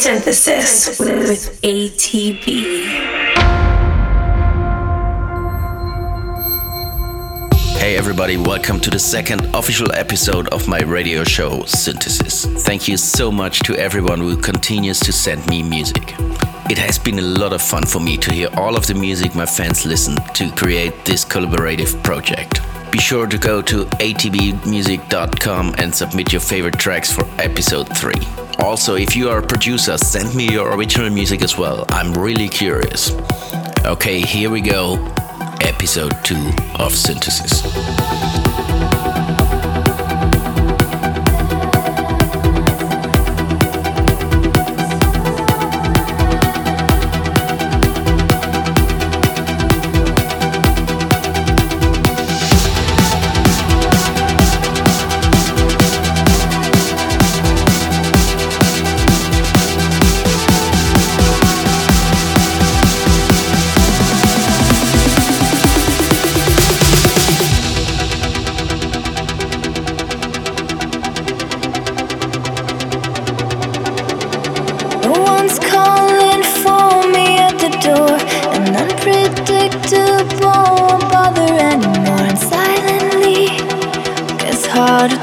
synthesis with ATB. Hey everybody, welcome to the second official episode of my radio show Synthesis. Thank you so much to everyone who continues to send me music. It has been a lot of fun for me to hear all of the music my fans listen to create this collaborative project. Be sure to go to atbmusic.com and submit your favorite tracks for episode 3. Also, if you are a producer, send me your original music as well. I'm really curious. Okay, here we go. Episode 2 of Synthesis.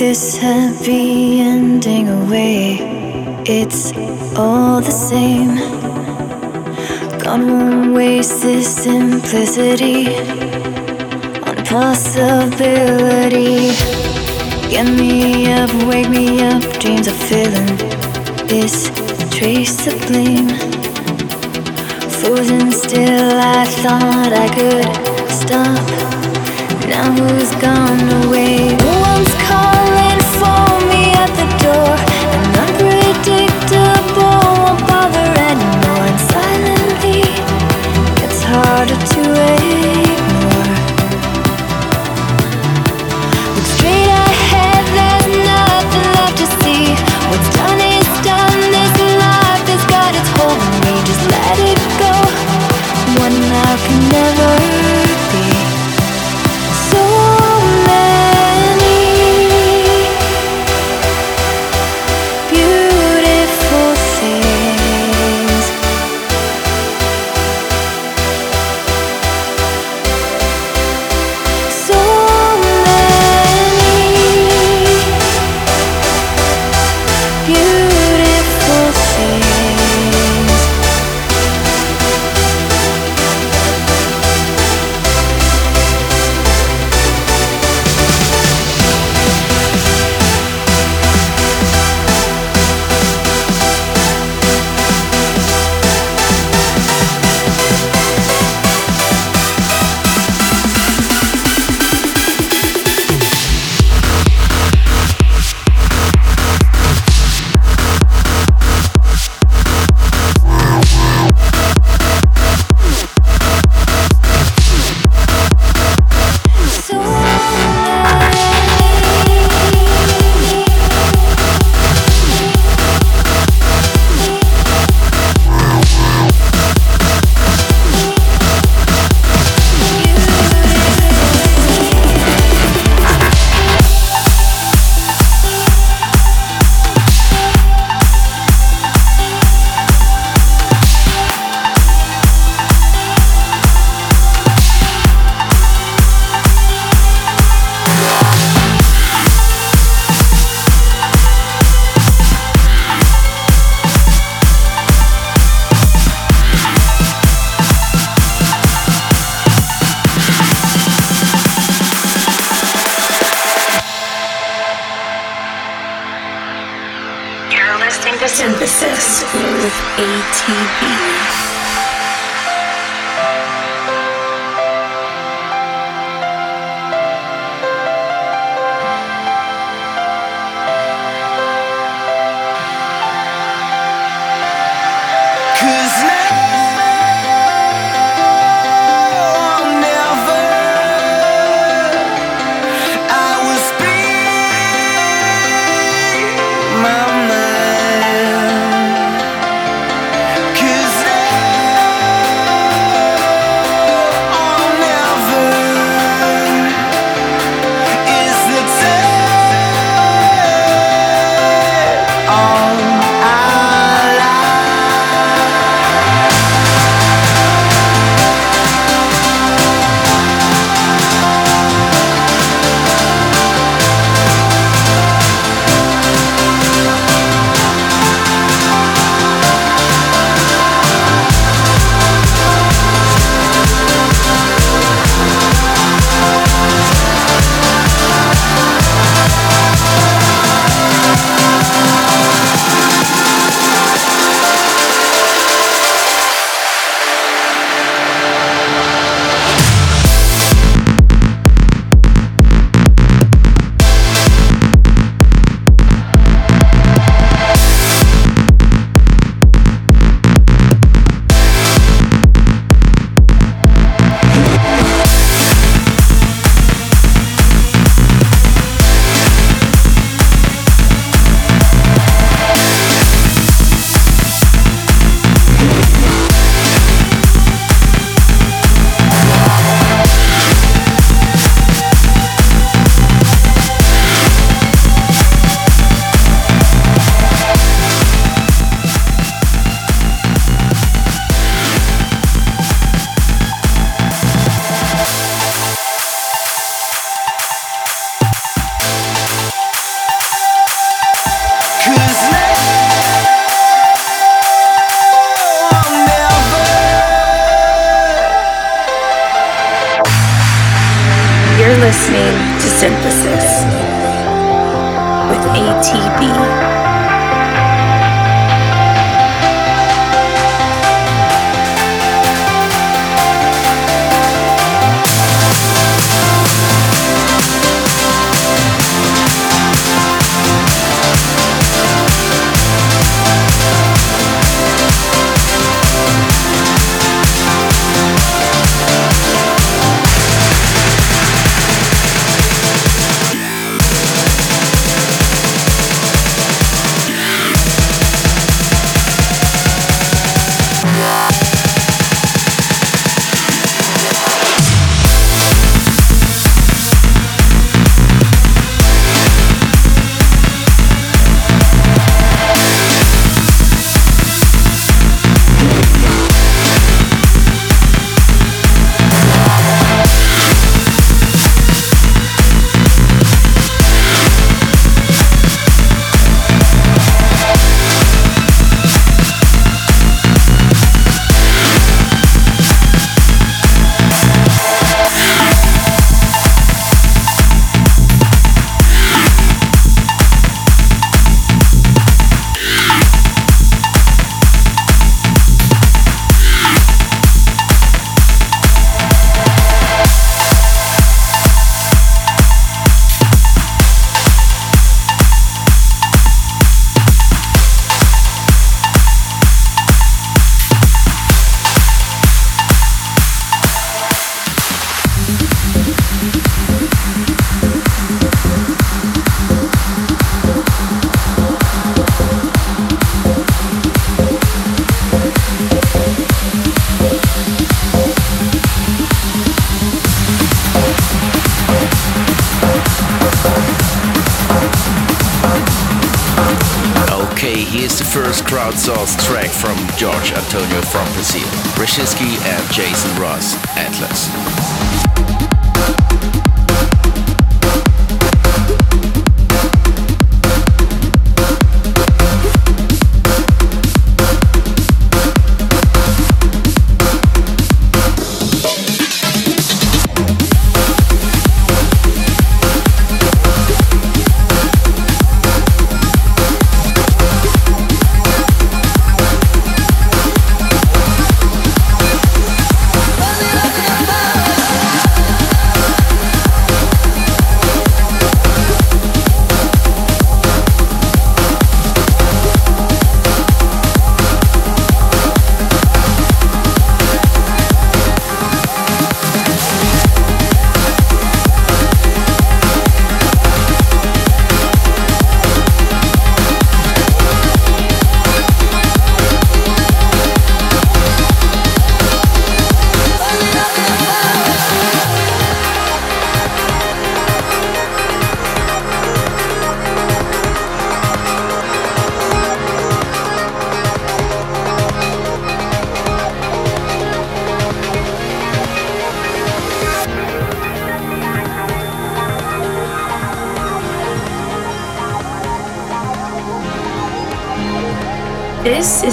happy ending away. It's all the same. God won't waste this simplicity on possibility. Get me up, wake me up, dreams are filling this trace of blame. Frozen still, I thought I could stop. Now who's gone away? Once calling for me at the door, and unpredictable won't bother anymore. And silently, it's harder to ignore.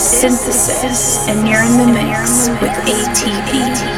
Synthesis, and you're in the mix with ATB.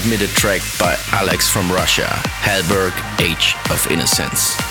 Submitted track by Alex from Russia, Hellberg, Age of Innocence.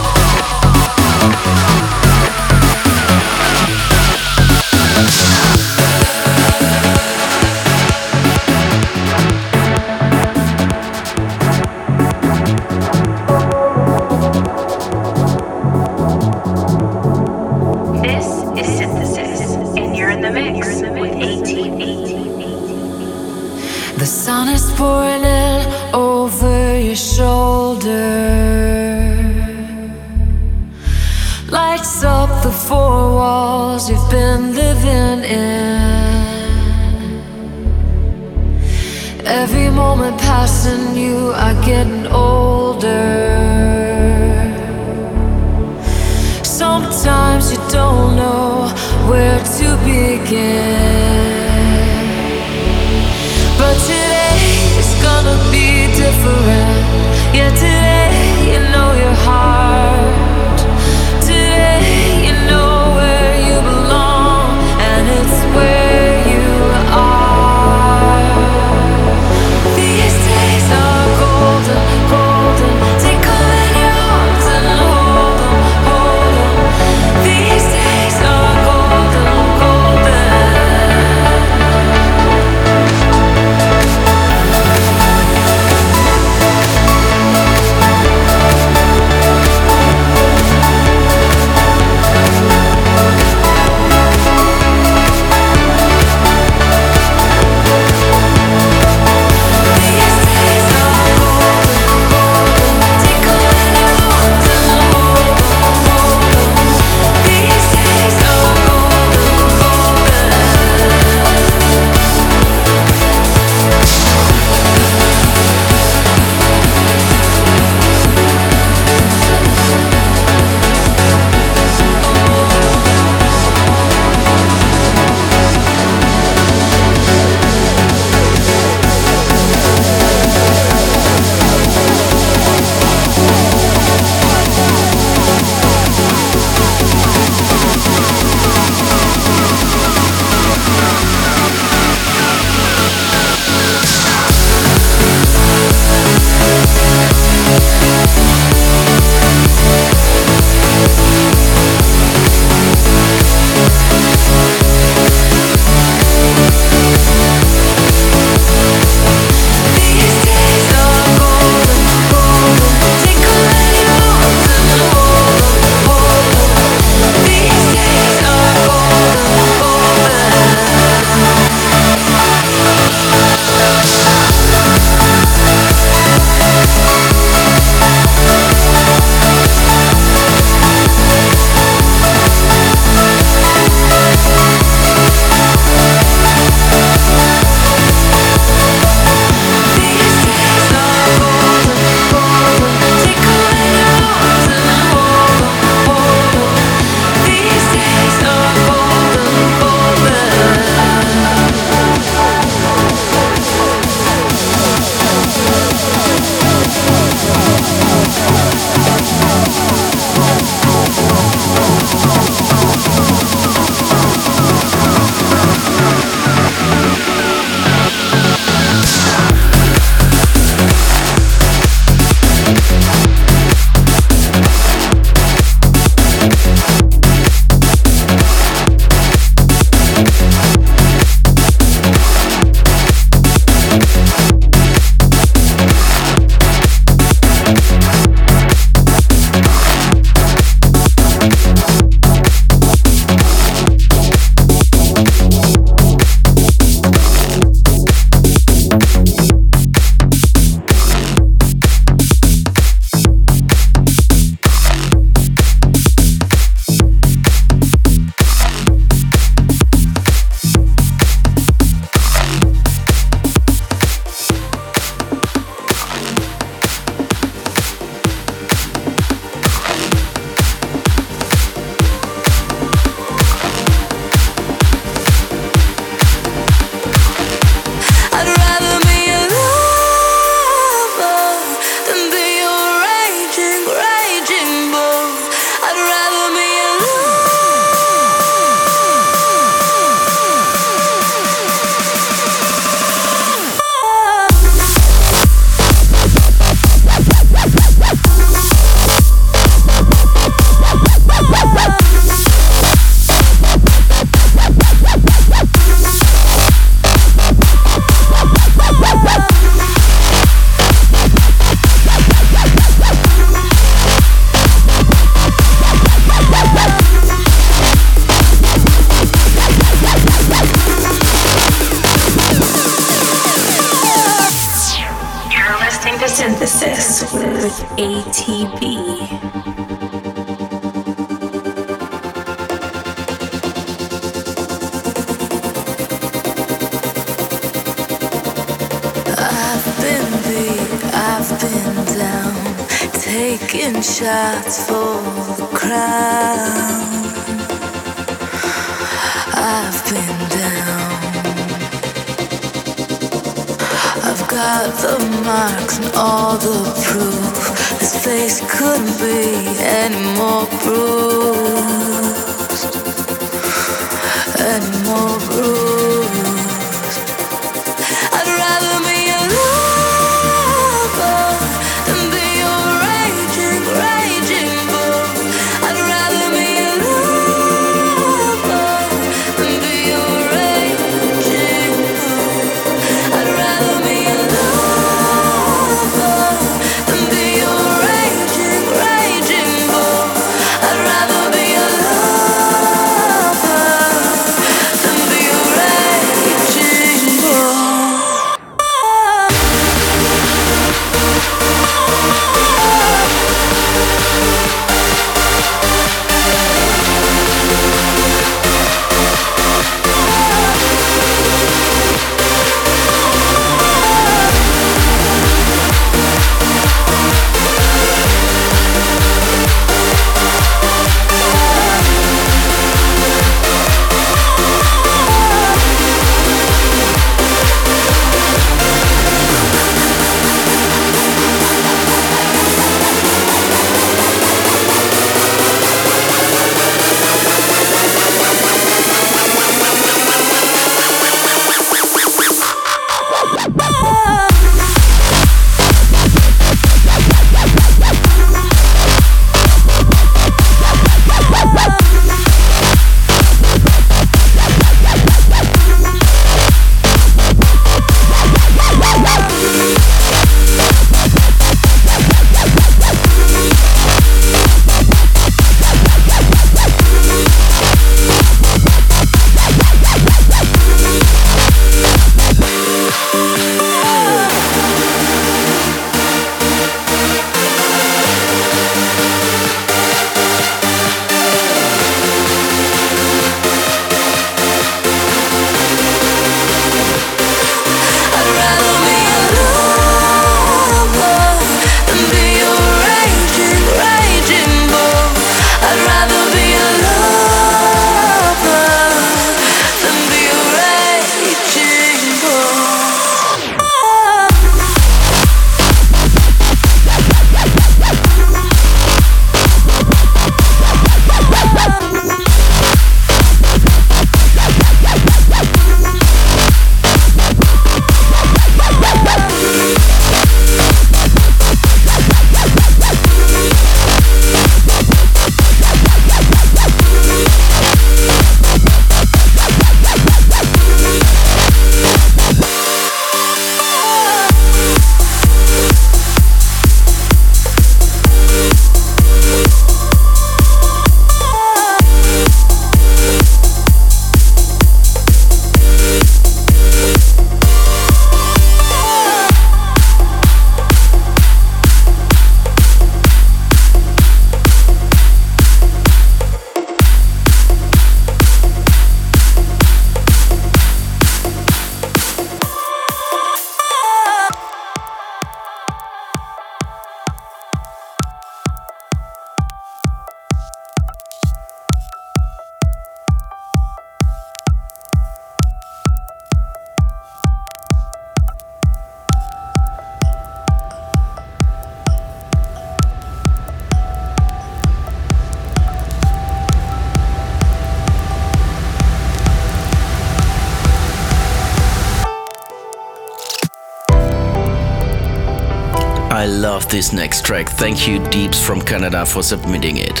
This next track. Thank you, Deeps from Canada, for submitting it.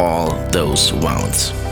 All those wounds.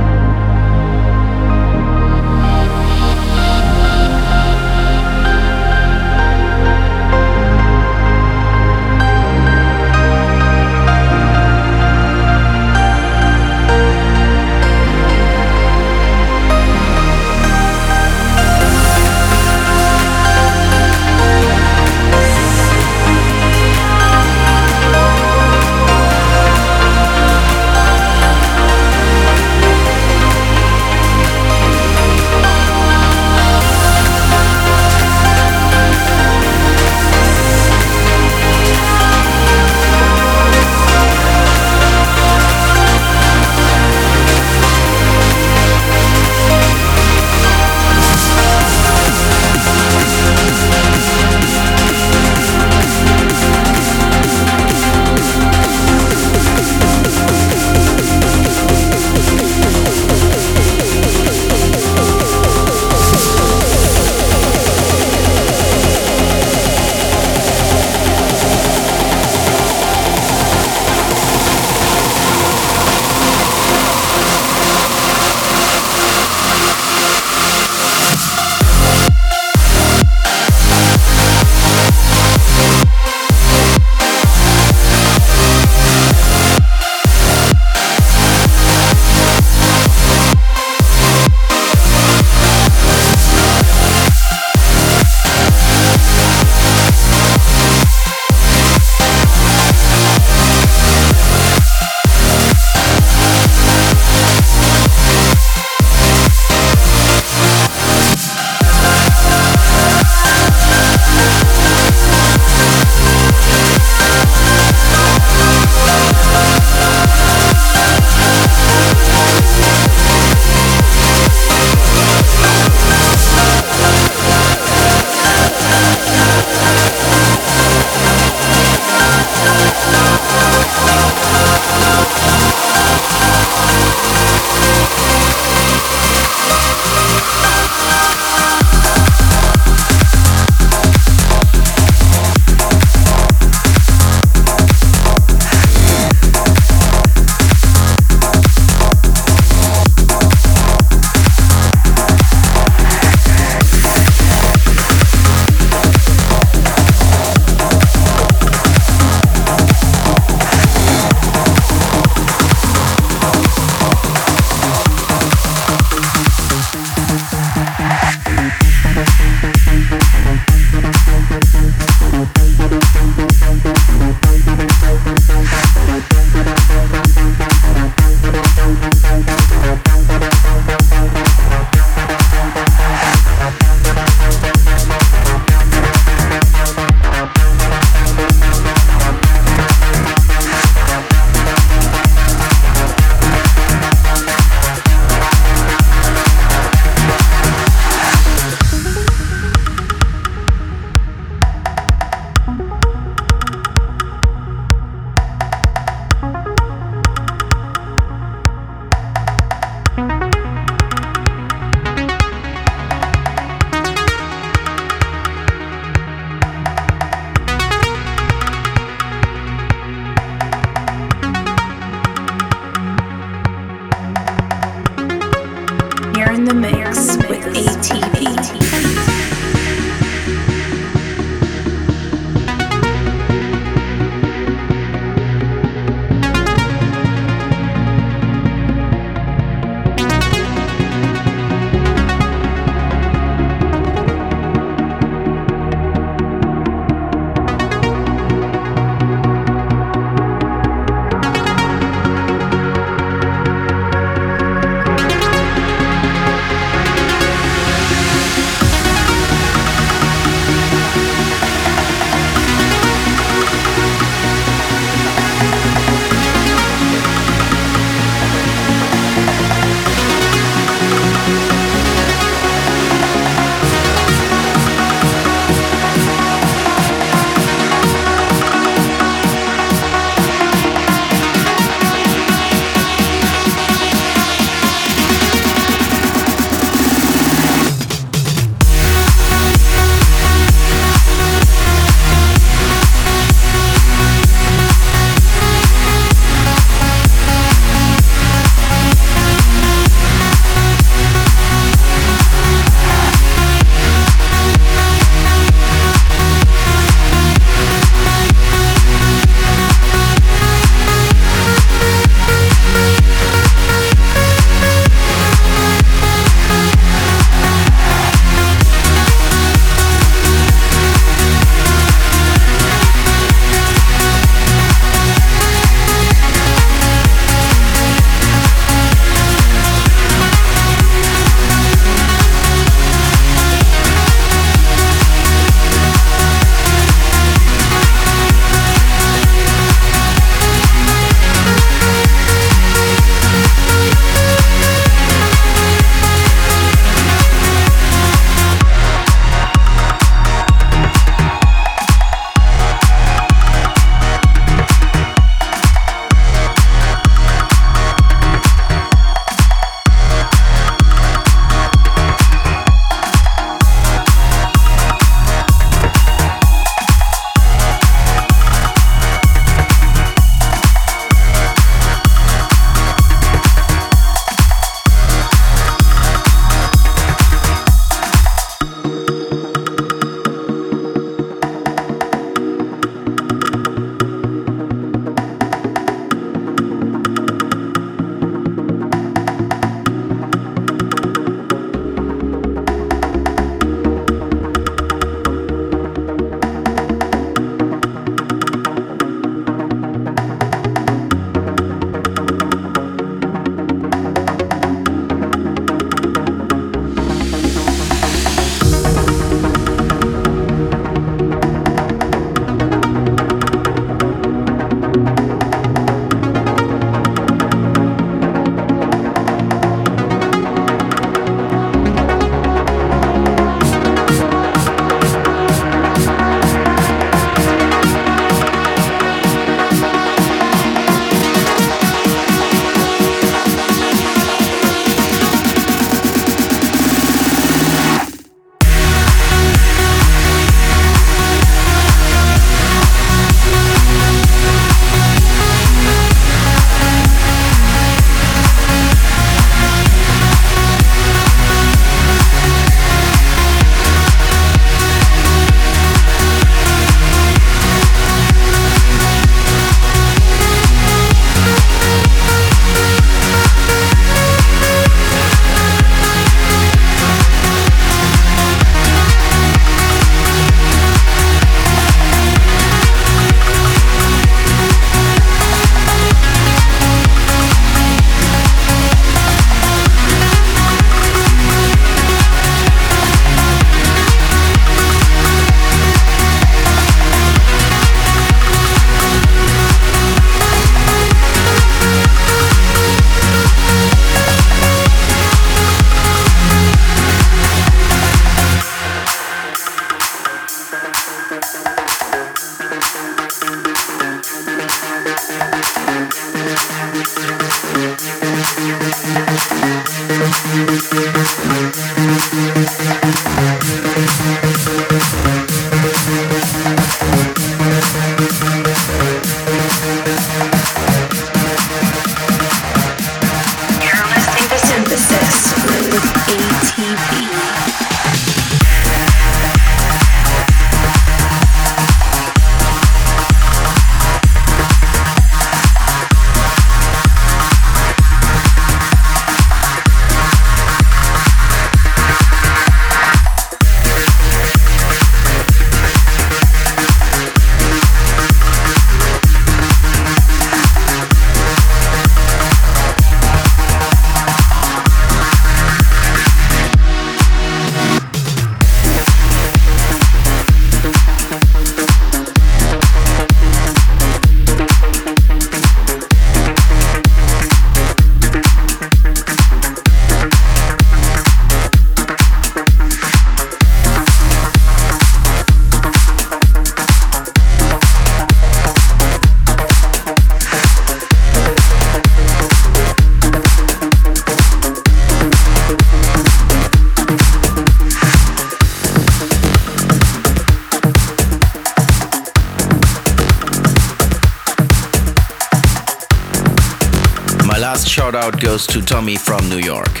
Goes to Tommy from New York.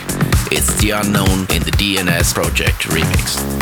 It's The Unknown in the DNS Project remix.